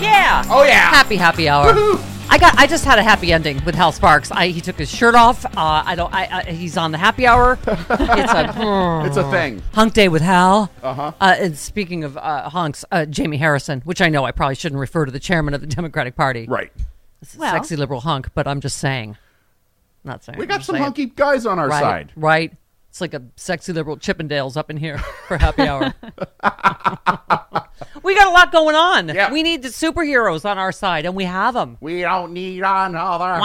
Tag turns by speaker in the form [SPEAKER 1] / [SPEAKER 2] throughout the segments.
[SPEAKER 1] Yeah, yeah.
[SPEAKER 2] Oh, yeah.
[SPEAKER 1] Happy happy hour. I got. I just had a happy ending with Hal Sparks. I, he took his shirt off. Uh, I don't. I, I, he's on the happy hour. It's a
[SPEAKER 2] It's a thing.
[SPEAKER 1] hunk day with Hal.
[SPEAKER 2] Uh-huh.
[SPEAKER 1] Uh, and speaking of uh, hunks, uh, Jamie Harrison, which I know I probably shouldn't refer to the chairman of the Democratic Party.
[SPEAKER 2] Right.
[SPEAKER 1] It's a sexy liberal hunk, but I'm just saying. Not saying.
[SPEAKER 2] We
[SPEAKER 1] I'm
[SPEAKER 2] got some
[SPEAKER 1] saying.
[SPEAKER 2] hunky guys on our
[SPEAKER 1] right,
[SPEAKER 2] side.
[SPEAKER 1] Right. It's like a sexy liberal Chippendales up in here for happy hour. we got a lot going on.
[SPEAKER 2] Yeah.
[SPEAKER 1] We need the superheroes on our side, and we have them.
[SPEAKER 2] We don't need another.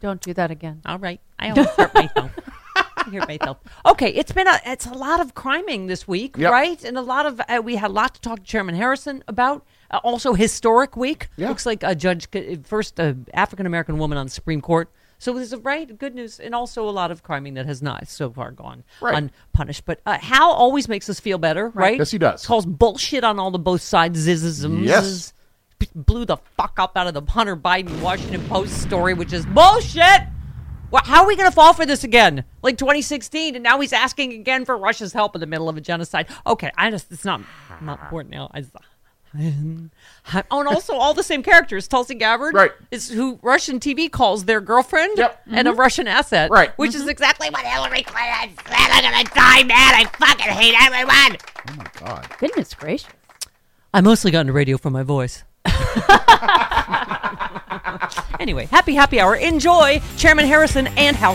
[SPEAKER 3] Don't do that again.
[SPEAKER 1] All right. I always hurt myself. I hurt myself. Okay, it's been a it's a lot of criming this week,
[SPEAKER 2] Yep.
[SPEAKER 1] right? And a lot of uh, we had a lot to talk to Chairman Harrison about. Uh, also, historic week.
[SPEAKER 2] Yeah.
[SPEAKER 1] Looks like a judge, first uh, African American woman on the Supreme Court. So there's is right, good news, and also a lot of criming that has not so far gone
[SPEAKER 2] Right.
[SPEAKER 1] unpunished. But uh, Hal always makes us feel better, right?
[SPEAKER 2] Yes, he does.
[SPEAKER 1] Calls bullshit on all the both sides. Zzzms.
[SPEAKER 2] Yes.
[SPEAKER 1] Blew the fuck up out of the Hunter Biden Washington Post story, which is bullshit. Well, how are we going to fall for this again? Like 2016, and now he's asking again for Russia's help in the middle of a genocide. Okay, I just it's not not important now. I just, oh, and also all the same characters. Tulsi Gabbard,
[SPEAKER 2] Right.
[SPEAKER 1] is who Russian TV calls their girlfriend
[SPEAKER 2] Yep.
[SPEAKER 1] and a mm-hmm. Russian asset,
[SPEAKER 2] Right.
[SPEAKER 1] Which is mm-hmm. exactly what Hillary Clinton said. I'm gonna die, man. I fucking hate everyone.
[SPEAKER 2] Oh my God.
[SPEAKER 3] Goodness gracious.
[SPEAKER 1] I mostly got into radio for my voice. anyway, happy happy hour. Enjoy Chairman Harrison and Hal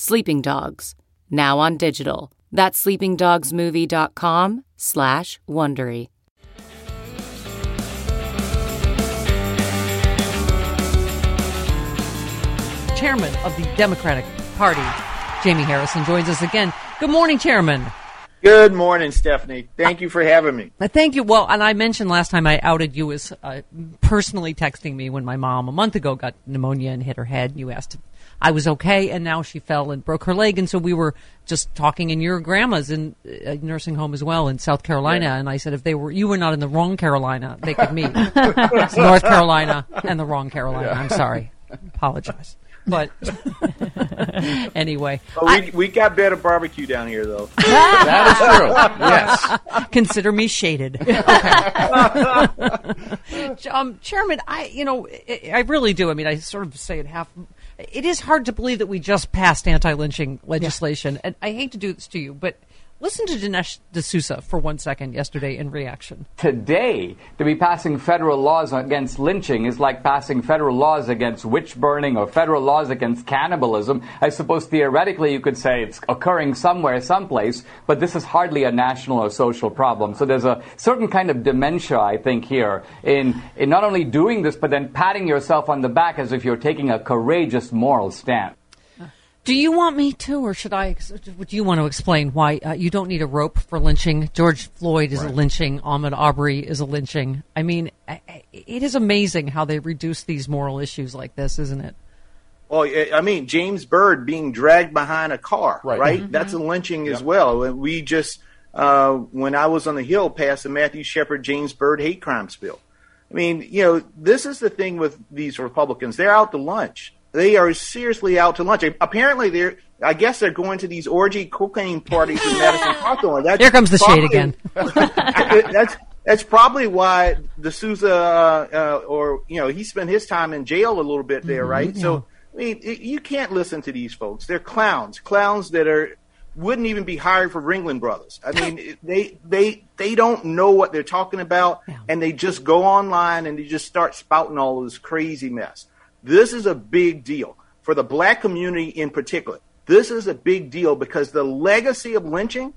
[SPEAKER 4] Sleeping Dogs, now on digital. That's sleepingdogsmovie.com slash Wondery.
[SPEAKER 1] Chairman of the Democratic Party, Jamie Harrison, joins us again. Good morning, Chairman.
[SPEAKER 5] Good morning, Stephanie. Thank you for having me.
[SPEAKER 1] Uh, Thank you. Well, and I mentioned last time I outed you as uh, personally texting me when my mom a month ago got pneumonia and hit her head. You asked if I was okay, and now she fell and broke her leg, and so we were just talking in your grandma's in a nursing home as well in South Carolina, and I said if they were you were not in the wrong Carolina, they could meet It's North Carolina and the wrong Carolina. I'm sorry, apologize, but anyway,
[SPEAKER 5] Oh, we, we got better barbecue down here, though.
[SPEAKER 2] That is true. Yes.
[SPEAKER 1] consider me shaded. Okay. um, Chairman, I you know I, I really do. I mean, I sort of say it half. It is hard to believe that we just passed anti-lynching legislation, and I hate to do this to you, but listen to Dinesh D'Souza for one second yesterday in reaction.
[SPEAKER 6] Today, to be passing federal laws against lynching is like passing federal laws against witch burning or federal laws against cannibalism. I suppose theoretically you could say it's occurring somewhere, someplace, but this is hardly a national or social problem. So there's a certain kind of dementia, I think, here in, in not only doing this, but then patting yourself on the back as if you're taking a courageous moral stand.
[SPEAKER 1] Do you want me to, or should I? Would you want to explain why uh, you don't need a rope for lynching? George Floyd is a lynching. Ahmaud Arbery is a lynching. I mean, I- I- it is amazing how they reduce these moral issues like this, isn't it?
[SPEAKER 5] Well, I I mean, James Byrd being dragged behind a car,
[SPEAKER 2] Right.
[SPEAKER 5] right? That's a lynching as well. We just, uh, when I was on the Hill, passed the Matthew Shepard James Byrd hate crimes bill. I mean, you know, this is the thing with these Republicans. They're out to lunch. They are seriously out to lunch. Apparently, they're, I guess they're going to these orgy cocaine parties in Madison Cawthorn. That's
[SPEAKER 1] Here comes the shade again.
[SPEAKER 5] that's that's probably why D'Souza, uh, uh, or you know, he spent his time in jail a little bit there, right? So I mean, it, you can't listen to these folks. They're clowns, clowns that are wouldn't even be hired for Ringling Brothers. I mean, they they they don't know what they're talking about, and they just go online and they just start spouting all this crazy mess. This is a big deal for the black community in particular. This is a big deal because the legacy of lynching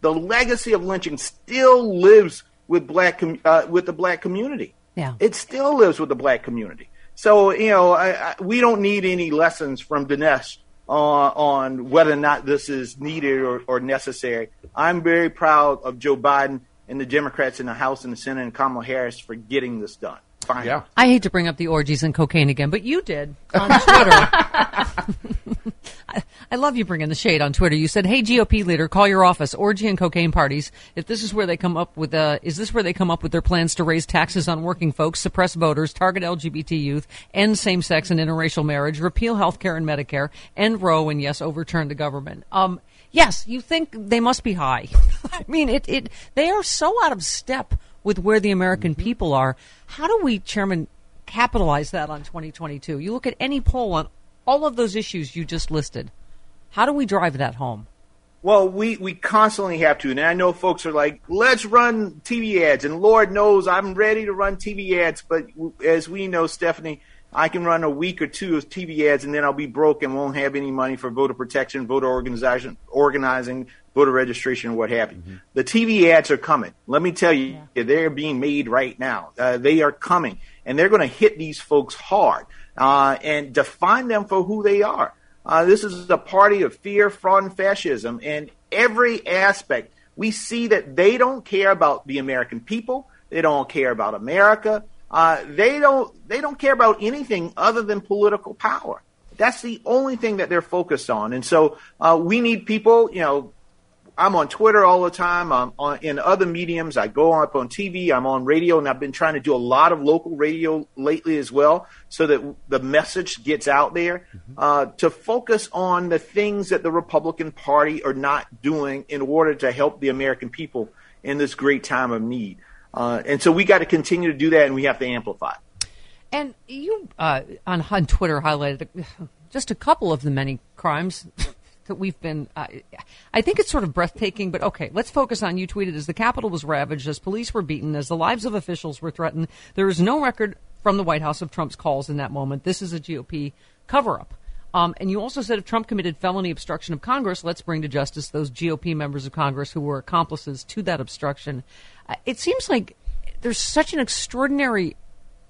[SPEAKER 5] the legacy of lynching still lives with black com- uh, with the black community.
[SPEAKER 1] Yeah.
[SPEAKER 5] It still lives with the black community. So you know, I, I, we don't need any lessons from Dinesh uh, on whether or not this is needed or, or necessary. I'm very proud of Joe Biden and the Democrats in the House and the Senate and Kamala Harris for getting this done. Fine.
[SPEAKER 2] Yeah.
[SPEAKER 1] I hate to bring up the orgies and cocaine again, but you did on Twitter. I, I love you bringing the shade on Twitter. You said, "Hey GOP leader, call your office. Orgy and cocaine parties. If this is where they come up with, uh, is this where they come up with their plans to raise taxes on working folks, suppress voters, target LGBT youth, end same-sex and interracial marriage, repeal health care and Medicare, end Roe, and yes, overturn the government." Um, yes, you think they must be high. I mean, it, it, they are so out of step with where the American mm-hmm. people are. How do we, Chairman, capitalize that on 2022? You look at any poll on all of those issues you just listed. How do we drive that home?
[SPEAKER 5] Well, we, we constantly have to. And I know folks are like, let's run TV ads. And Lord knows I'm ready to run TV ads. But as we know, Stephanie, I can run a week or two of TV ads and then I'll be broke and won't have any money for voter protection, voter organization, organizing, voter registration, what have you. The TV ads are coming. Let me tell you, they're being made right now. Uh, they are coming and they're going to hit these folks hard uh, and define them for who they are. Uh, this is a party of fear, fraud, and fascism. And every aspect, we see that they don't care about the American people. They don't care about America. Uh, they don't. They don't care about anything other than political power. That's the only thing that they're focused on. And so uh, we need people. You know, I'm on Twitter all the time. I'm on, in other mediums. I go up on TV. I'm on radio, and I've been trying to do a lot of local radio lately as well, so that the message gets out there uh, to focus on the things that the Republican Party are not doing in order to help the American people in this great time of need. Uh, and so we got to continue to do that, and we have to amplify.
[SPEAKER 1] And you uh, on, on Twitter highlighted just a couple of the many crimes that we've been. Uh, I think it's sort of breathtaking, but okay, let's focus on. You tweeted as the Capitol was ravaged, as police were beaten, as the lives of officials were threatened. There is no record from the White House of Trump's calls in that moment. This is a GOP cover up. Um, and you also said if Trump committed felony obstruction of Congress, let's bring to justice those GOP members of Congress who were accomplices to that obstruction. Uh, it seems like there's such an extraordinary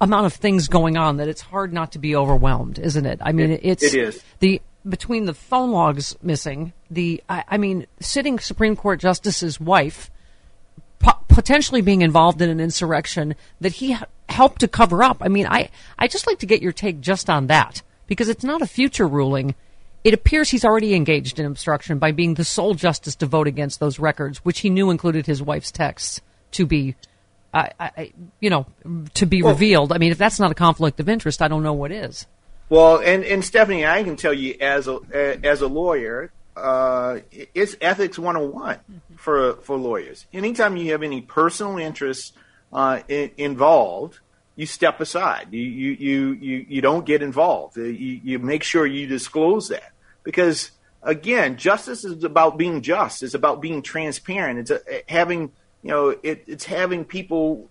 [SPEAKER 1] amount of things going on that it's hard not to be overwhelmed, isn't it? I mean,
[SPEAKER 5] It-
[SPEAKER 1] it's
[SPEAKER 5] it is.
[SPEAKER 1] the between the phone logs missing, the I, I mean, sitting Supreme Court justice's wife po- potentially being involved in an insurrection that he h- helped to cover up. I mean, I I just like to get your take just on that because it's not a future ruling. It appears he's already engaged in obstruction by being the sole justice to vote against those records, which he knew included his wife's texts to be, I, I, you know, to be revealed. I mean, if that's not a conflict of interest, I don't know what is.
[SPEAKER 5] Well, and, and Stephanie, I can tell you as a as a lawyer, uh, it's ethics 101 for for lawyers. Anytime you have any personal interests uh, in, involved, you step aside. You you you you, you don't get involved. Uh, You, you make sure you disclose that because again, justice is about being just. It's about being transparent. It's a, having you know it, it's having people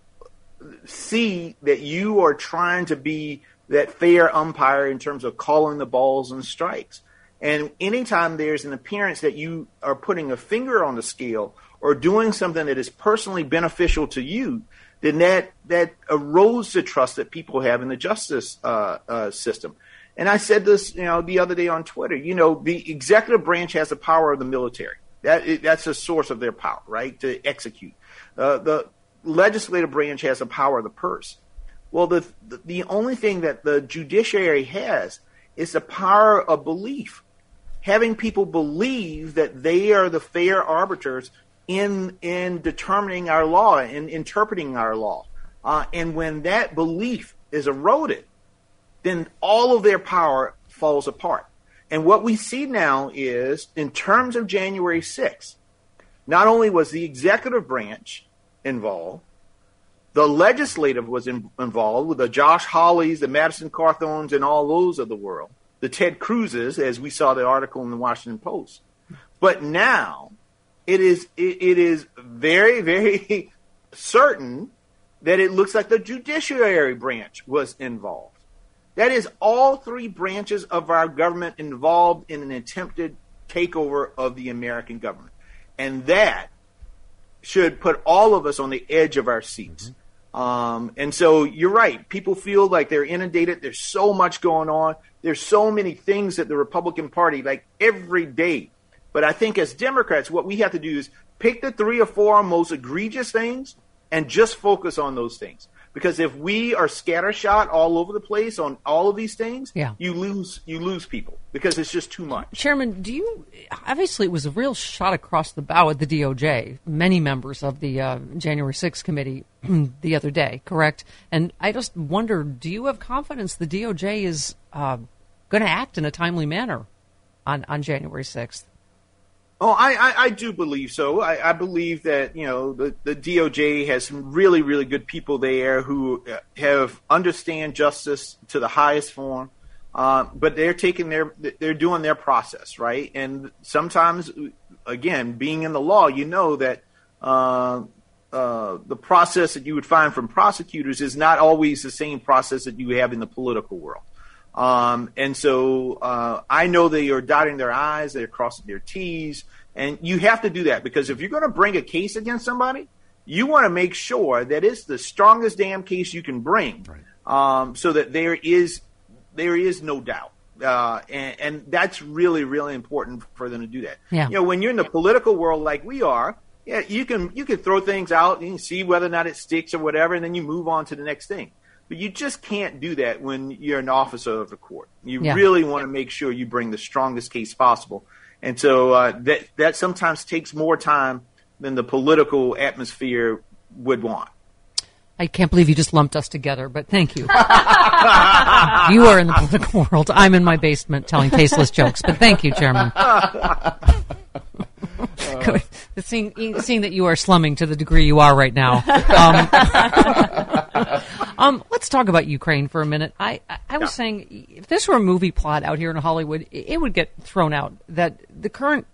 [SPEAKER 5] see that you are trying to be that fair umpire in terms of calling the balls and strikes. And anytime there's an appearance that you are putting a finger on the scale or doing something that is personally beneficial to you, then that that erodes the trust that people have in the justice uh, uh, system. And I said this, you know, the other day on Twitter. You know, the executive branch has the power of the military. That that's a source of their power, right, to execute. Uh, the legislative branch has the power of the purse. Well, the the only thing that the judiciary has is the power of belief, having people believe that they are the fair arbiters in in determining our law and interpreting our law. Uh, and when that belief is eroded, then all of their power falls apart. And what we see now is, in terms of January 6th, not only was the executive branch involved, the legislative was in, involved with the Josh Hawleys, the Madison Cawthorns, and all those of the world, the Ted Cruzes, as we saw the article in the Washington Post. But now it is it, it is very very certain that it looks like the judiciary branch was involved. That is all three branches of our government involved in an attempted takeover of the American government. And that should put all of us on the edge of our seats. Mm-hmm. Um, and so you're right. People feel like they're inundated. There's so much going on. There's so many things that the Republican Party, like every day. But I think as Democrats, what we have to do is pick the three or four most egregious things and just focus on those things. Because if we are scattershot all over the place on all of these things,
[SPEAKER 1] yeah.
[SPEAKER 5] you lose you lose people because it's just too much.
[SPEAKER 1] Chairman, do you obviously it was a real shot across the bow at the DOJ. Many members of the uh, January 6th committee the other day, correct? And I just wonder, do you have confidence the DOJ is uh, going to act in a timely manner on on January 6th?
[SPEAKER 5] Oh, I, I, I, do believe so. I, I, believe that you know the, the DOJ has some really really good people there who uh, have understand justice to the highest form, uh, but they're taking their they're doing their process right. And sometimes, again, being in the law, you know that uh, uh, the process that you would find from prosecutors is not always the same process that you have in the political world. Um, and so uh, I know they are dotting their I's, they're crossing their T's, and you have to do that because if you're going to bring a case against somebody, you want to make sure that it's the strongest damn case you can bring, right. um, so that there is there is no doubt. Uh, and, and, that's really, really important for them to do that.
[SPEAKER 1] Yeah.
[SPEAKER 5] You know, when you're in the political world like we are, yeah, you can you can throw things out and see whether or not it sticks or whatever, and then you move on to the next thing. But you just can't do that when you're an officer of the court. You
[SPEAKER 1] yeah.
[SPEAKER 5] really want to make sure you bring the strongest case possible. And so uh, that that sometimes takes more time than the political atmosphere would want.
[SPEAKER 1] I can't believe you just lumped us together, but thank you. you are in the political world. I'm in my basement telling tasteless jokes, but thank you, Chairman. Uh, seeing, seeing that you are slumming to the degree you are right now. Um, um, let's talk about Ukraine for a minute. I, I, I was yeah. saying, if this were a movie plot out here in Hollywood, it, it would get thrown out. That the current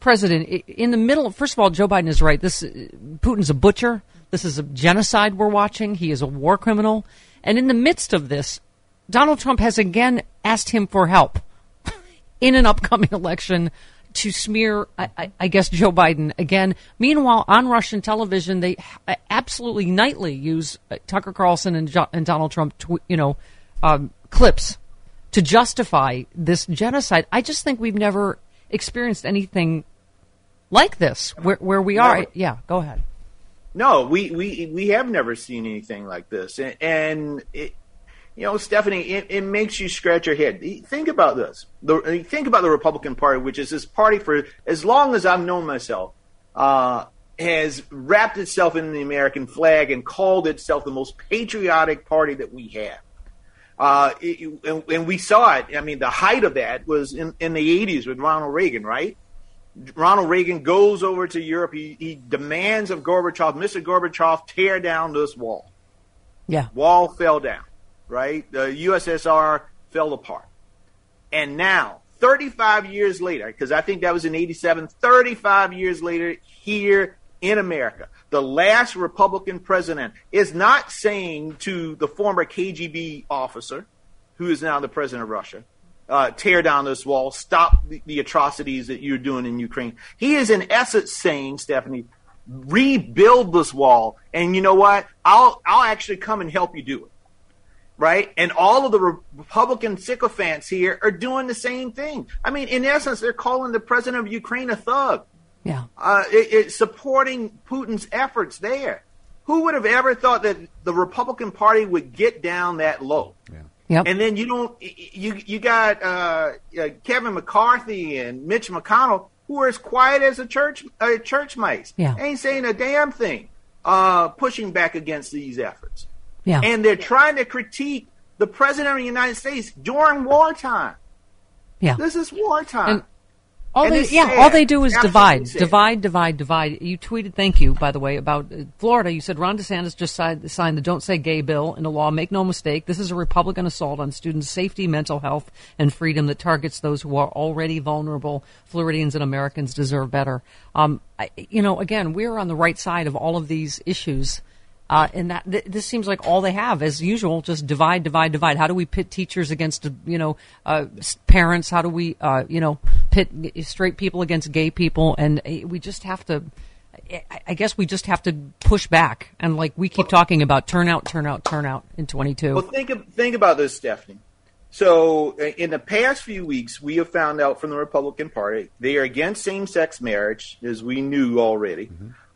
[SPEAKER 1] president, in the middle, first of all, Joe Biden is right. This Putin's a butcher. This is a genocide we're watching. He is a war criminal. And in the midst of this, Donald Trump has again asked him for help in an upcoming election to smear, I, I, guess, Joe Biden again. Meanwhile, on Russian television, they absolutely nightly use uh, Tucker Carlson and, jo- and Donald Trump, tw- you know, um, clips to justify this genocide. I just think we've never experienced anything like this where, where we are. Yeah, go ahead.
[SPEAKER 5] No, we, we, we have never seen anything like this. And, and it, you know, Stephanie, it, it, makes you scratch your head. Think about this. The, think about the Republican Party, which is this party for as long as I've known myself, uh, has wrapped itself in the American flag and called itself the most patriotic party that we have. Uh, it, and, and, we saw it. I mean, the height of that was in, in the 80s with Ronald Reagan, right? Ronald Reagan goes over to Europe. He, he demands of Gorbachev, Mr. Gorbachev, tear down this wall.
[SPEAKER 1] Yeah.
[SPEAKER 5] Wall fell down right? The USSR fell apart. And now, 35 years later, because I think that was in 87, 35 years later, here in America, the last Republican president is not saying to the former KGB officer, who is now the president of Russia, uh, tear down this wall, stop the, the atrocities that you're doing in Ukraine. He is, in essence, saying, Stephanie, rebuild this wall. And you know what? I'll, I'll actually come and help you do it. Right? And all of the Re- Republican sycophants here are doing the same thing. I mean, in essence, they're calling the president of Ukraine a thug,
[SPEAKER 1] Yeah.
[SPEAKER 5] uh, it, it, supporting Putin's efforts there. Who would have ever thought that the Republican Party would get down that low?
[SPEAKER 1] Yep.
[SPEAKER 5] And then you don't you you got uh, uh, Kevin McCarthy and Mitch McConnell who are as quiet as a church a church mice.
[SPEAKER 1] Yeah.
[SPEAKER 5] Ain't saying a damn thing. Uh, pushing back against these efforts.
[SPEAKER 1] Yeah.
[SPEAKER 5] And they're trying to critique the president of the United States during wartime.
[SPEAKER 1] yeah.
[SPEAKER 5] This is wartime.
[SPEAKER 1] And All
[SPEAKER 5] And
[SPEAKER 1] they, yeah,
[SPEAKER 5] sad.
[SPEAKER 1] all they do is divide, divide, divide, divide. You tweeted, thank you, by the way, about uh, Florida. You said Ron DeSantis just signed, signed the "Don't Say Gay" bill into law. Make no mistake, this is a Republican assault on students' safety, mental health, and freedom that targets those who are already vulnerable. Floridians and Americans deserve better. Um, I, you know, again, we're on the right side of all of these issues. Uh, and that th- this seems like all they have, as usual, just divide, divide, divide. How do we pit teachers against, you know, uh, parents? How do we, uh, you know, pit straight people against gay people? And uh, we just have to. I- I guess we just have to push back, and like we keep talking about turnout, turnout, turnout in 22.
[SPEAKER 5] Well, think of, think about this, Stephanie. So, uh, in the past few weeks, we have found out from the Republican Party they are against same-sex marriage, as we knew already.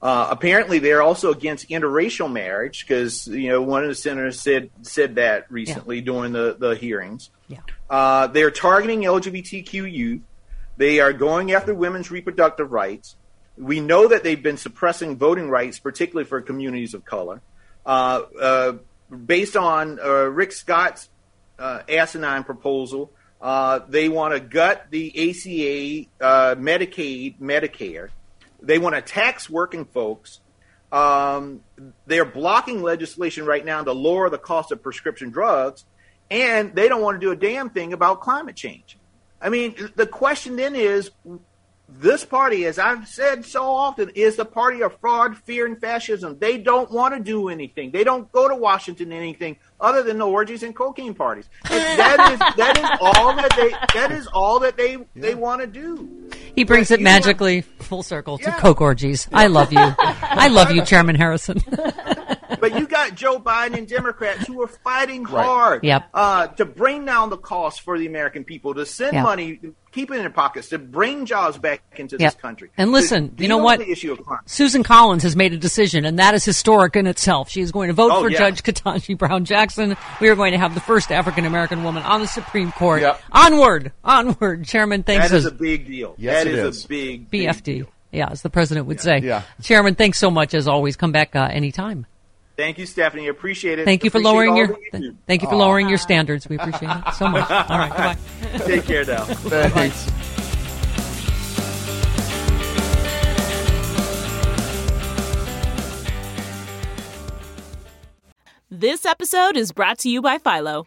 [SPEAKER 5] Uh, apparently, they're also against interracial marriage because you know one of the senators said said that recently during the the hearings.
[SPEAKER 1] Yeah.
[SPEAKER 5] Uh, they're targeting LGBTQ youth. They are going after women's reproductive rights. We know that they've been suppressing voting rights, particularly for communities of color. Uh, uh, based on uh, Rick Scott's uh, asinine proposal, uh, they want to gut the ACA, uh, Medicaid, Medicare. They want to tax working folks. Um, they're blocking legislation right now to lower the cost of prescription drugs, and they don't want to do a damn thing about climate change. I mean, the question then is this party, as I've said so often, is the party of fraud, fear, and fascism. They don't want to do anything. They don't go to Washington anything other than the orgies and cocaine parties. And that is that is all that they that is all that they they want to do.
[SPEAKER 1] He brings it
[SPEAKER 5] you want-
[SPEAKER 1] magically full circle to
[SPEAKER 5] Yeah.
[SPEAKER 1] coke orgies. I love you. I love you, Chairman Harrison.
[SPEAKER 5] But you got Joe Biden and Democrats who are fighting hard
[SPEAKER 1] Yep.
[SPEAKER 5] uh, to bring down the cost for the American people, to send
[SPEAKER 1] Yep.
[SPEAKER 5] money, keep it in their pockets, to bring jobs back into
[SPEAKER 1] Yep.
[SPEAKER 5] this country.
[SPEAKER 1] And
[SPEAKER 5] to
[SPEAKER 1] listen, you know what?
[SPEAKER 5] The issue of crime.
[SPEAKER 1] Susan Collins has made a decision, and that is historic in itself. She is going to vote
[SPEAKER 5] Oh,
[SPEAKER 1] for
[SPEAKER 5] yeah.
[SPEAKER 1] Judge Ketanji Brown Jackson. We are going to have the first African American woman on the Supreme Court.
[SPEAKER 2] Yep.
[SPEAKER 1] Onward, onward, Chairman. Thanks.
[SPEAKER 5] That is
[SPEAKER 1] as-
[SPEAKER 5] a big deal.
[SPEAKER 2] Yes,
[SPEAKER 5] that
[SPEAKER 2] it
[SPEAKER 5] is,
[SPEAKER 2] is.
[SPEAKER 5] a big, big
[SPEAKER 1] BFD.
[SPEAKER 5] deal.
[SPEAKER 1] Yeah, as the president would say.
[SPEAKER 2] Yeah.
[SPEAKER 1] Chairman, thanks so much as always. Come back uh, anytime.
[SPEAKER 5] Thank you, Stephanie. Appreciate it.
[SPEAKER 1] Thank you for lowering your
[SPEAKER 5] that you do.
[SPEAKER 1] thank you for lowering your standards. We appreciate it so much. All right, goodbye.
[SPEAKER 5] Take care now.
[SPEAKER 2] Thanks.
[SPEAKER 7] This episode is brought to you by Philo.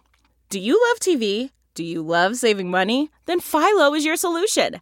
[SPEAKER 7] Do you love TV? Do you love saving money? Then Philo is your solution.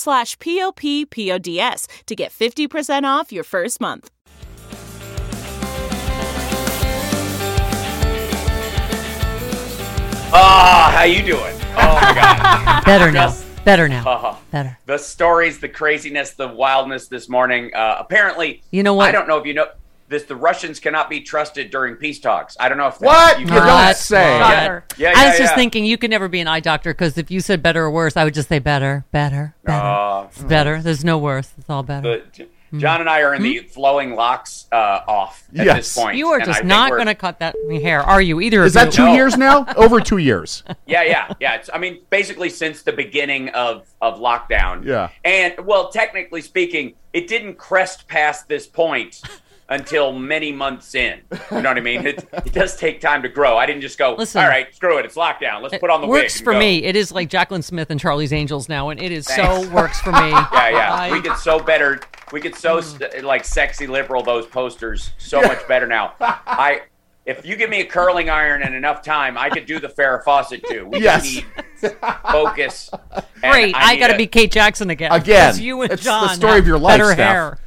[SPEAKER 7] slash p-o-p-p-o-d-s to get 50% off your first month.
[SPEAKER 8] Ah, how you doing? Oh my god.
[SPEAKER 1] Better now.
[SPEAKER 8] Just-
[SPEAKER 1] Better now.
[SPEAKER 8] Uh,
[SPEAKER 1] Better.
[SPEAKER 8] the stories, the craziness, the wildness this morning. Uh, apparently,
[SPEAKER 1] You know what?
[SPEAKER 8] I don't know if you know this. The Russians cannot be trusted during peace talks. I don't know if that,
[SPEAKER 2] What?
[SPEAKER 8] You
[SPEAKER 2] You
[SPEAKER 8] know
[SPEAKER 2] don't
[SPEAKER 8] that.
[SPEAKER 2] say.
[SPEAKER 8] Yeah,
[SPEAKER 3] Better.
[SPEAKER 8] yeah,
[SPEAKER 1] I
[SPEAKER 8] yeah,
[SPEAKER 1] was just thinking you could never be an eye doctor because if you said better or worse, I would just say better, better, better.
[SPEAKER 8] Uh,
[SPEAKER 1] It's better. There's no worse. It's all better.
[SPEAKER 8] but John and I are in the flowing locks uh, off at
[SPEAKER 2] Yes.
[SPEAKER 8] this point.
[SPEAKER 1] Hmm? you are just not going to cut that hair, are you? Either
[SPEAKER 2] Is
[SPEAKER 1] of
[SPEAKER 2] that
[SPEAKER 1] you.
[SPEAKER 2] two
[SPEAKER 8] No.
[SPEAKER 2] years now? Over two years.
[SPEAKER 8] Yeah, yeah, yeah. It's, I mean, basically since the beginning of of lockdown.
[SPEAKER 2] Yeah.
[SPEAKER 8] And well, technically speaking, it didn't crest past this point until many months in. You know what I mean? It, it does take time to grow. I didn't just go.
[SPEAKER 1] Listen.
[SPEAKER 8] All right, screw it. It's lockdown. Let's put on the wig
[SPEAKER 1] works for
[SPEAKER 8] go."
[SPEAKER 1] me. It is like Jaclyn Smith and Charlie's Angels now, and it is
[SPEAKER 8] Thanks.
[SPEAKER 1] so works for me.
[SPEAKER 8] Yeah, yeah.
[SPEAKER 1] I-
[SPEAKER 8] we did so better We could so hmm. st- like sexy liberal those posters so much better now. I if you give me a curling iron and enough time, I could do the Farrah Fawcett too. We
[SPEAKER 2] Yes.
[SPEAKER 8] just need focus.
[SPEAKER 1] Great. I,
[SPEAKER 8] need
[SPEAKER 1] got to be Kate Jackson again.
[SPEAKER 2] Again.
[SPEAKER 1] Because You and
[SPEAKER 2] It's the story of your life,
[SPEAKER 1] better
[SPEAKER 2] Steph.
[SPEAKER 1] hair.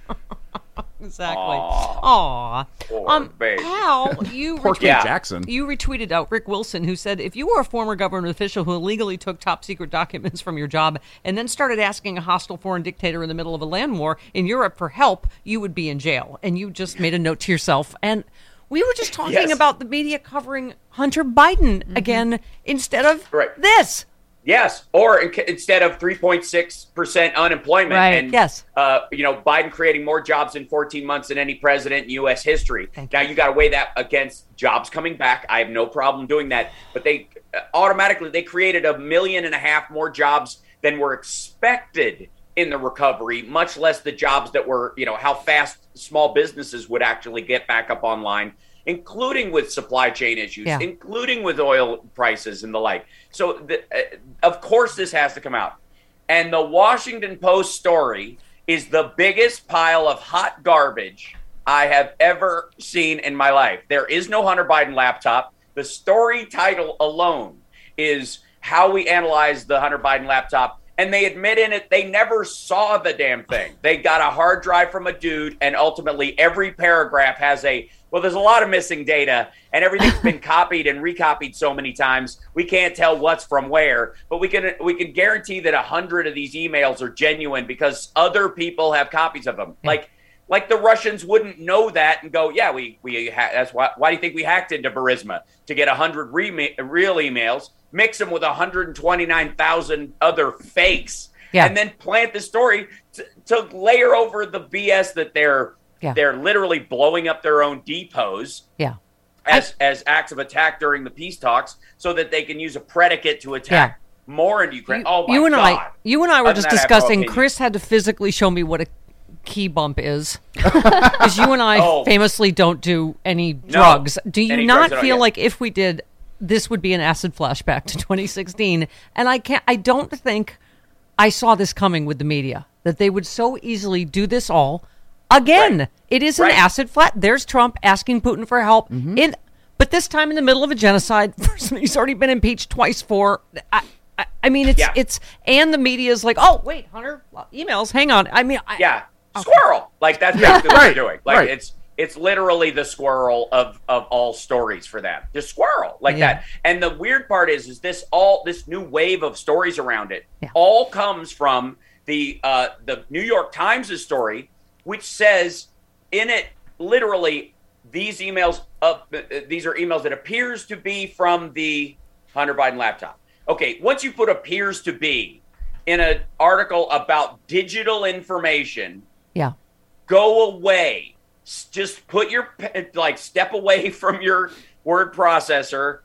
[SPEAKER 1] Exactly. Aw.
[SPEAKER 8] Poor
[SPEAKER 1] Um,
[SPEAKER 8] baby.
[SPEAKER 1] Hal, you
[SPEAKER 2] Poor Kate
[SPEAKER 8] Yeah.
[SPEAKER 2] Jackson.
[SPEAKER 1] You retweeted out Rick Wilson, who said, if you were a former government official who illegally took top secret documents from your job and then started asking a hostile foreign dictator in the middle of a land war in Europe for help, you would be in jail. And you just made a note to yourself. And we were just talking
[SPEAKER 8] Yes.
[SPEAKER 1] about the media covering Hunter Biden again instead of
[SPEAKER 8] Right.
[SPEAKER 1] this.
[SPEAKER 8] Yes, or in, instead of 3.6 percent unemployment,
[SPEAKER 3] Right.
[SPEAKER 8] and
[SPEAKER 1] Yes.
[SPEAKER 8] uh, you know Biden creating more jobs in 14 months than any president in U.S. history. now you got to weigh that against jobs coming back. I have no problem doing that, but they uh, automatically they created a million and a half more jobs than were expected in the recovery, much less the jobs that were you know how fast small businesses would actually get back up online. Including with supply chain issues,
[SPEAKER 1] Yeah.
[SPEAKER 8] including with oil prices and the like. So, the, uh, of course, this has to come out. And the Washington Post story is the biggest pile of hot garbage I have ever seen in my life. There is no Hunter Biden laptop. The story title alone is how we analyze the Hunter Biden laptop. And they admit in it they never saw the damn thing. They got a hard drive from a dude, and ultimately every paragraph has a well, there's a lot of missing data, and everything's been copied and recopied so many times we can't tell what's from where. But we can we can guarantee that a hundred of these emails are genuine because other people have copies of them. Hmm. Like like the Russians wouldn't know that and go, yeah, we we ha- that's why. Why do you think we hacked into Burisma to get hundred re- real emails, mix them with hundred and twenty nine thousand other fakes,
[SPEAKER 1] Yeah.
[SPEAKER 8] and then plant the story to, to layer over the BS that they're
[SPEAKER 1] Yeah.
[SPEAKER 8] they're literally blowing up their own depots
[SPEAKER 1] Yeah.
[SPEAKER 8] as as acts of attack during the peace talks, so that they can use a predicate to attack more in Ukraine.
[SPEAKER 1] You,
[SPEAKER 8] oh my
[SPEAKER 1] you and
[SPEAKER 8] god!
[SPEAKER 1] I, you and I were
[SPEAKER 8] Other
[SPEAKER 1] just
[SPEAKER 8] than that, I have no
[SPEAKER 1] discussing. Chris had to physically show me what a key bump is, because you and I
[SPEAKER 8] Oh.
[SPEAKER 1] famously don't do any drugs. Do you not
[SPEAKER 8] drugs at all,
[SPEAKER 1] feel like if we did, this would be an acid flashback to 2016? And I can't. I don't think I saw this coming with the media that they would so easily do this all again.
[SPEAKER 8] Right.
[SPEAKER 1] It is an
[SPEAKER 8] Right.
[SPEAKER 1] acid flat. There's Trump asking Putin for help in. But this time in the middle of a genocide, he's already been impeached twice for. I, I, I mean, it's
[SPEAKER 8] Yeah.
[SPEAKER 1] it's and the media is like, oh wait, Hunter, emails. Hang on. I mean, I,
[SPEAKER 8] Yeah, squirrel. Like that's
[SPEAKER 2] Yeah,
[SPEAKER 8] basically what they're doing. Like
[SPEAKER 2] right.
[SPEAKER 8] it's it's literally the squirrel of of all stories for them. The squirrel like
[SPEAKER 1] Yeah.
[SPEAKER 8] that. And the weird part is, is this all this new wave of stories around it
[SPEAKER 1] Yeah.
[SPEAKER 8] all comes from the uh, the New York Times' story, which says in it literally these emails up uh, these are emails that appears to be from the Hunter Biden laptop. Okay, once you put appears to be in an article about digital information,
[SPEAKER 1] yeah,
[SPEAKER 8] go away. Just put your like step away from your word processor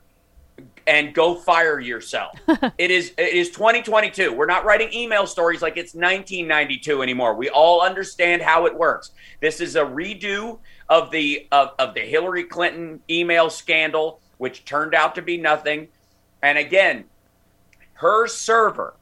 [SPEAKER 8] and go fire yourself. it is it is 2022. We're not writing email stories like it's 1992 anymore. We all understand how it works. This is a redo of the of, of the Hillary Clinton email scandal, which turned out to be nothing. And again, her server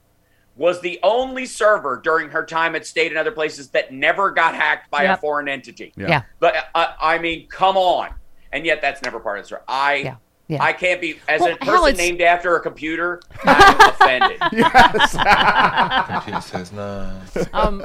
[SPEAKER 8] was the only server during her time at state and other places that never got hacked by a foreign entity.
[SPEAKER 2] Yeah.
[SPEAKER 1] yeah.
[SPEAKER 8] But uh, I mean, come on. And yet that's never part of the story. I
[SPEAKER 1] Yeah, yeah.
[SPEAKER 8] I can't be as
[SPEAKER 1] Well,
[SPEAKER 8] a person
[SPEAKER 1] it's-
[SPEAKER 8] named after a computer, I'm offended.
[SPEAKER 9] Computer says no.
[SPEAKER 1] Um,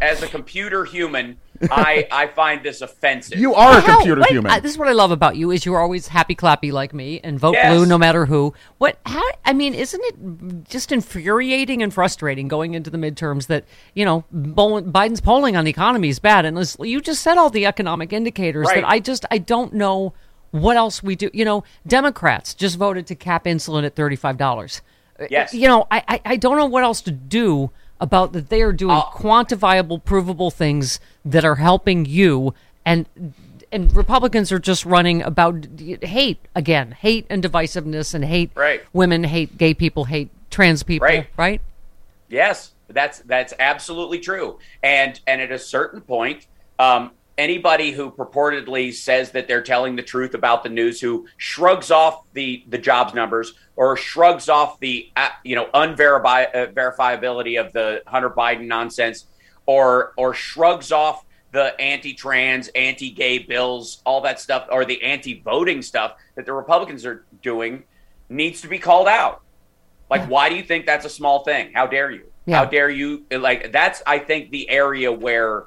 [SPEAKER 8] as a computer human, I I find this offensive.
[SPEAKER 2] You are a
[SPEAKER 1] Hal,
[SPEAKER 2] computer
[SPEAKER 1] wait,
[SPEAKER 2] human.
[SPEAKER 1] uh, this is what I love about you is you're always happy clappy like me and vote
[SPEAKER 8] Yes.
[SPEAKER 1] blue no matter who. What? How? I mean, isn't it just infuriating and frustrating going into the midterms that you know Biden's polling on the economy is bad, and you just said all the economic indicators
[SPEAKER 8] Right.
[SPEAKER 1] that I just I don't know what else we do. You know, Democrats just voted to cap insulin at thirty five dollars.
[SPEAKER 8] Yes.
[SPEAKER 1] You know, I, I I don't know what else to do about that. They are doing quantifiable, provable things that are helping you, and and Republicans are just running about hate again, hate and divisiveness, and hate
[SPEAKER 8] Right.
[SPEAKER 1] women, hate gay people, hate trans people,
[SPEAKER 8] Right.
[SPEAKER 1] right?
[SPEAKER 8] Yes, that's that's absolutely true. And and at a certain point, um, anybody who purportedly says that they're telling the truth about the news, who shrugs off the the jobs numbers or shrugs off the uh, you know unverifiability uh, of the Hunter Biden nonsense, or or shrugs off the anti-trans, anti-gay bills, all that stuff, or the anti-voting stuff that the Republicans are doing, needs to be called out. Like, why do you think that's a small thing? How dare you?
[SPEAKER 1] Yeah.
[SPEAKER 8] How dare you? Like, that's I think the area where,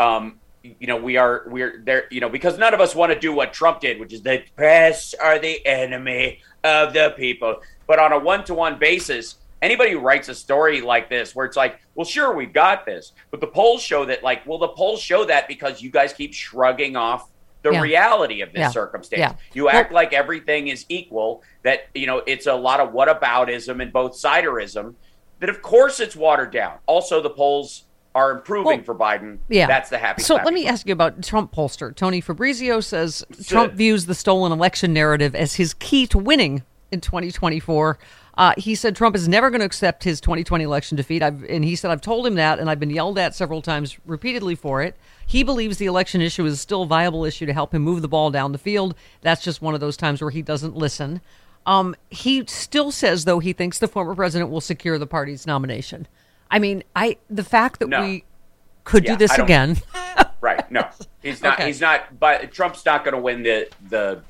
[SPEAKER 8] um, you know, we are we're there. You know, because none of us want to do what Trump did, which is the press are the enemy of the people. But on a one-to-one basis, anybody who writes a story like this where it's like well sure we've got this but the polls show that like well the polls show that because you guys keep shrugging off the
[SPEAKER 1] Yeah.
[SPEAKER 8] reality of this
[SPEAKER 1] Yeah.
[SPEAKER 8] circumstance
[SPEAKER 1] Yeah.
[SPEAKER 8] you act like everything is equal that you know it's a lot of whataboutism and both siderism that of course it's watered down also the polls are improving
[SPEAKER 1] Well,
[SPEAKER 8] for biden
[SPEAKER 1] Yeah.
[SPEAKER 8] that's the happy
[SPEAKER 1] So let me ask you about Trump pollster. Tony Fabrizio says Trump views the stolen election narrative as his key to winning in 2024. Uh, he said Trump is never going to accept his 2020 election defeat. I've, and he said, I've told him that, and I've been yelled at several times repeatedly for it. He believes the election issue is still a viable issue to help him move the ball down the field. That's just one of those times where he doesn't listen. Um, he still says, though, he thinks the former president will secure the party's nomination. I mean, I the fact that
[SPEAKER 8] No.
[SPEAKER 1] we could
[SPEAKER 8] Yeah,
[SPEAKER 1] do this again.
[SPEAKER 8] right no he's not
[SPEAKER 1] Okay.
[SPEAKER 8] he's not but trump's not going to win the the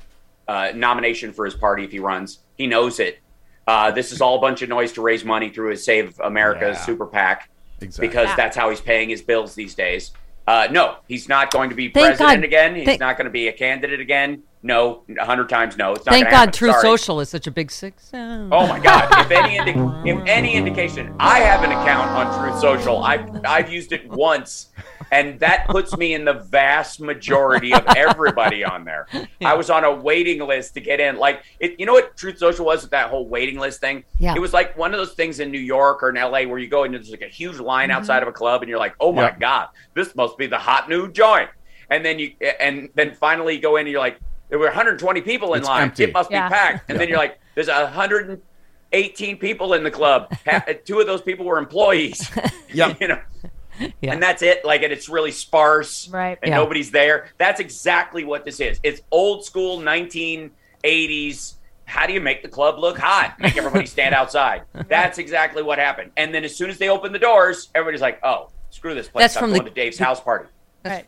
[SPEAKER 8] uh, nomination for his party if he runs he knows it uh, this is all a bunch of noise to raise money through his save america
[SPEAKER 2] Yeah.
[SPEAKER 8] super pac
[SPEAKER 2] Exactly.
[SPEAKER 8] because
[SPEAKER 3] Yeah.
[SPEAKER 8] that's how he's paying his bills these days uh, no he's not going to be
[SPEAKER 1] Thank
[SPEAKER 8] president
[SPEAKER 1] God.
[SPEAKER 8] again he's
[SPEAKER 1] Thank-
[SPEAKER 8] not going to be a candidate again no a hundred times no it's not
[SPEAKER 1] Thank God,
[SPEAKER 8] happen.
[SPEAKER 1] True
[SPEAKER 8] Sorry.
[SPEAKER 1] Social is such a big six.
[SPEAKER 8] Oh my God! If any indi- if any indication, I have an account on Truth Social. I've I've used it once, and that puts me in the vast majority of everybody on there. I was on a waiting list to get in. Like it, you know what Truth Social was with that whole waiting list thing.
[SPEAKER 1] Yeah.
[SPEAKER 8] It was like one of those things in New York or in LA where you go and there's like a huge line
[SPEAKER 1] Mm-hmm.
[SPEAKER 8] outside of a club, and you're like, oh my
[SPEAKER 2] Yeah.
[SPEAKER 8] God, this must be the hot new joint. And then you and then finally you go in and you're like, there were 120 people in
[SPEAKER 2] It's
[SPEAKER 8] line.
[SPEAKER 2] empty.
[SPEAKER 8] It must
[SPEAKER 3] Yeah.
[SPEAKER 8] be packed. And then you're like, there's 118 people in the club. Two of those people were employees.
[SPEAKER 2] Yep.
[SPEAKER 8] you know.
[SPEAKER 1] Yeah.
[SPEAKER 8] And that's it. Like, and it's really sparse.
[SPEAKER 3] Right.
[SPEAKER 8] And
[SPEAKER 1] Yeah.
[SPEAKER 8] nobody's there. That's exactly what this is. It's old school 1980s. How do you make the club look hot? Make everybody stand outside. That's exactly what happened. And then as soon as they open the doors, everybody's like, "Oh, screw this place!
[SPEAKER 1] That's
[SPEAKER 8] I'm
[SPEAKER 1] from
[SPEAKER 8] going
[SPEAKER 1] the-
[SPEAKER 8] to Dave's house party."
[SPEAKER 3] Right.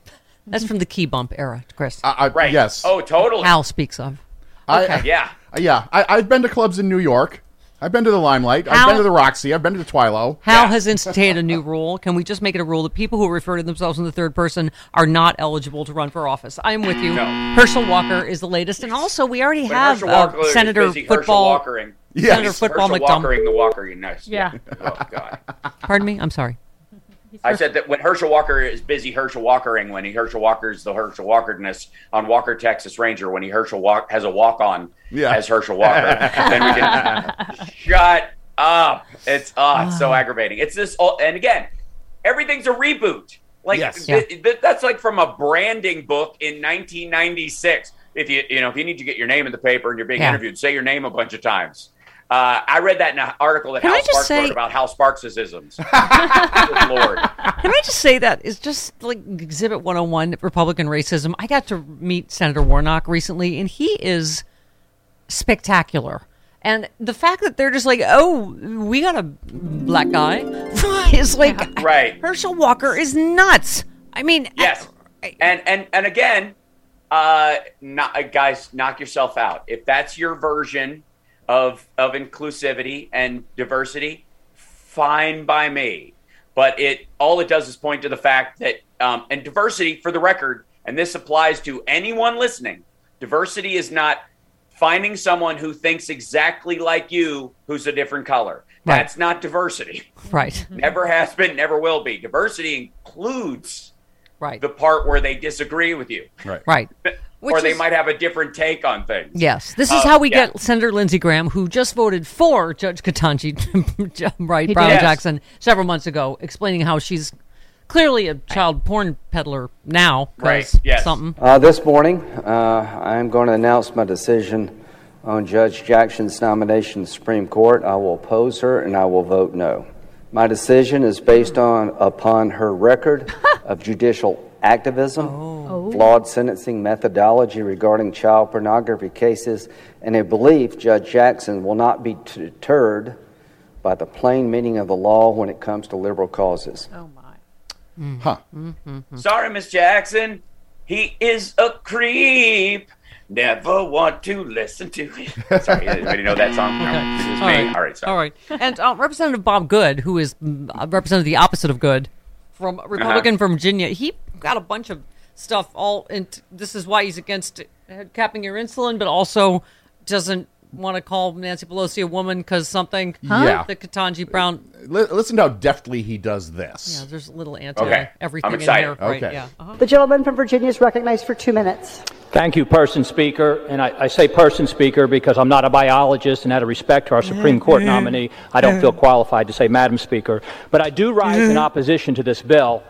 [SPEAKER 1] That's from the key bump era, Chris.
[SPEAKER 2] I, I,
[SPEAKER 8] Right?
[SPEAKER 2] Yes.
[SPEAKER 8] Oh, totally.
[SPEAKER 1] Hal speaks of.
[SPEAKER 2] I-
[SPEAKER 1] okay.
[SPEAKER 8] yeah.
[SPEAKER 2] yeah. I, I've been to clubs in New York. I've been to the Limelight. I've been to the Roxy. I've been to the Twilo.
[SPEAKER 1] Hal
[SPEAKER 8] Yeah.
[SPEAKER 1] has instituted a new rule. Can we just make it a rule that people who refer to themselves in the third person are not eligible to run for office? I'm with you.
[SPEAKER 8] No.
[SPEAKER 1] Herschel Walker is the latest, and also we already
[SPEAKER 8] But
[SPEAKER 1] have
[SPEAKER 8] Herschel
[SPEAKER 1] uh, Senator
[SPEAKER 8] busy Herschel
[SPEAKER 1] football.
[SPEAKER 8] Walkering.
[SPEAKER 2] Yes.
[SPEAKER 1] Senator football
[SPEAKER 8] Herschel
[SPEAKER 1] McDonald.
[SPEAKER 8] Walkering the Walker. Nice.
[SPEAKER 3] Yeah.
[SPEAKER 8] Oh God.
[SPEAKER 1] Pardon me. I'm sorry.
[SPEAKER 8] I said that when Herschel Walker is busy Herschel Walkering, when he Herschel Walker's the Herschel Walkerness on Walker Texas Ranger, when he Herschel walk has a walk on
[SPEAKER 2] Yeah.
[SPEAKER 8] as Herschel Walker, then we can shut up. It's ah, it's so aggravating. It's this, all, and again, everything's a reboot. Like
[SPEAKER 2] Yes.
[SPEAKER 8] th- th- that's like from a branding book in 1996. If you you know if you need to get your name in the paper and you're being
[SPEAKER 1] Yeah.
[SPEAKER 8] interviewed, say your name a bunch of times. Uh, I read that in an article that
[SPEAKER 1] Can
[SPEAKER 8] Hal Sparks
[SPEAKER 1] say-
[SPEAKER 8] wrote about Hal Sparks' isms. Lord.
[SPEAKER 1] Can I just say that it's just like Exhibit 101 Republican racism. I got to meet Senator Warnock recently, and he is spectacular. And the fact that they're just like, oh, we got a black guy is like,
[SPEAKER 8] Right.
[SPEAKER 1] Herschel Walker is nuts. I mean,
[SPEAKER 8] Yes.
[SPEAKER 1] I-
[SPEAKER 8] And and and again, uh, not, uh, guys, knock yourself out. If that's your version of of inclusivity and diversity, fine by me. But it all it does is point to the fact that um, and diversity, for the record, and this applies to anyone listening. Diversity is not finding someone who thinks exactly like you who's a different color.
[SPEAKER 1] Right.
[SPEAKER 8] That's not diversity.
[SPEAKER 1] right,
[SPEAKER 8] Never has been, never will be. Diversity includes
[SPEAKER 1] right,
[SPEAKER 8] the part where they disagree with you,
[SPEAKER 2] Right.
[SPEAKER 1] right.
[SPEAKER 8] or
[SPEAKER 1] Which
[SPEAKER 8] they
[SPEAKER 1] is-
[SPEAKER 8] might have a different take on things.
[SPEAKER 1] Yes, this is
[SPEAKER 8] Uh,
[SPEAKER 1] how we
[SPEAKER 8] yeah.
[SPEAKER 1] get Senator Lindsey Graham, who just voted for Judge Ketanji, right,
[SPEAKER 3] He
[SPEAKER 1] Brown
[SPEAKER 8] did.
[SPEAKER 1] Jackson, several months ago, explaining how she's clearly a child porn peddler now.
[SPEAKER 8] Right, yes.
[SPEAKER 1] Something.
[SPEAKER 10] Uh, this morning, uh, I'm going to announce my decision on Judge Jackson's nomination to the Supreme Court. I will oppose her and I will vote no. My decision is based on upon her record of judicial activism, flawed sentencing methodology regarding child pornography cases, and a belief Judge Jackson will not be deterred by the plain meaning of the law when it comes to liberal causes.
[SPEAKER 3] Oh my.
[SPEAKER 2] Huh.
[SPEAKER 8] Sorry, Miss Jackson. He is a creep. Never want to listen to him. Sorry, anybody know that song? No, this is
[SPEAKER 1] All
[SPEAKER 8] me.
[SPEAKER 1] right.
[SPEAKER 8] All right, sorry.
[SPEAKER 1] All right. And uh, Representative Bob Good, who is mm, uh, representative the opposite of good, from Republican
[SPEAKER 8] Uh-huh.
[SPEAKER 1] from Virginia, he got a bunch of stuff. All and this is why he's against capping your insulin, but also doesn't want to call Nancy Pelosi a woman because something.
[SPEAKER 2] Huh? Yeah.
[SPEAKER 1] The Ketanji Brown.
[SPEAKER 2] Li- listen to how deftly he does this.
[SPEAKER 1] Yeah, there's a little anti
[SPEAKER 2] Okay.
[SPEAKER 1] everything
[SPEAKER 2] I'm
[SPEAKER 1] in
[SPEAKER 2] excited.
[SPEAKER 1] here. Right,
[SPEAKER 2] Okay.
[SPEAKER 1] yeah. Uh-huh.
[SPEAKER 11] The gentleman from Virginia is recognized for two minutes.
[SPEAKER 12] Thank you, person speaker. And I, I say person speaker because I'm not a biologist and out of respect to our Supreme Court nominee, I don't feel qualified to say Madam Speaker. But I do rise in opposition to this bill.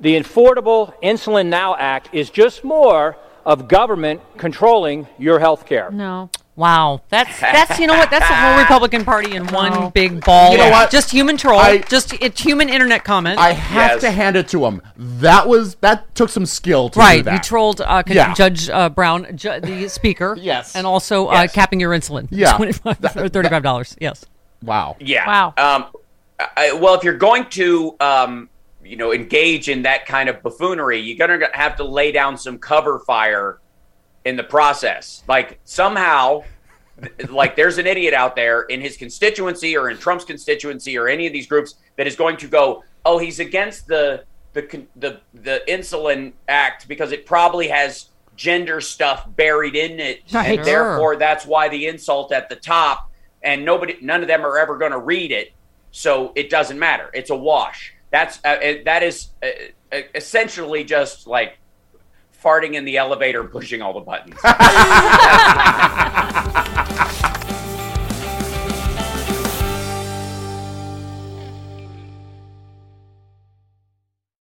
[SPEAKER 12] The Affordable Insulin Now Act is just more of government controlling your health care.
[SPEAKER 3] No.
[SPEAKER 1] Wow, that's that's you know what? That's the whole Republican Party in one big ball.
[SPEAKER 2] You know what?
[SPEAKER 1] Just human troll.
[SPEAKER 2] I-
[SPEAKER 1] just it's human internet comment.
[SPEAKER 2] I have to hand it to him. That was that took some skill to do
[SPEAKER 1] right.
[SPEAKER 2] that.
[SPEAKER 1] You trolled uh, Con-
[SPEAKER 2] Yeah.
[SPEAKER 1] Judge uh, Brown, ju- the speaker.
[SPEAKER 2] Yes.
[SPEAKER 1] And also
[SPEAKER 8] Yes.
[SPEAKER 1] uh, capping your insulin.
[SPEAKER 2] Yeah.
[SPEAKER 1] 25 or thirty-five dollars. Yes.
[SPEAKER 2] Wow.
[SPEAKER 8] Yeah.
[SPEAKER 3] Wow.
[SPEAKER 8] Um, I, well, if you're going to, um, you know, engage in that kind of buffoonery, you're going to have to lay down some cover fire in the process. Like somehow, like there's an idiot out there in his constituency or in Trump's constituency or any of these groups that is going to go, oh, he's against the the the the insulin act because it probably has gender stuff buried in it,
[SPEAKER 3] Right.
[SPEAKER 8] and therefore that's why the insult at the top, and nobody, none of them are ever going to read it, so it doesn't matter. It's a wash. That's uh, that is uh, uh, essentially just like farting in the elevator, pushing all the buttons.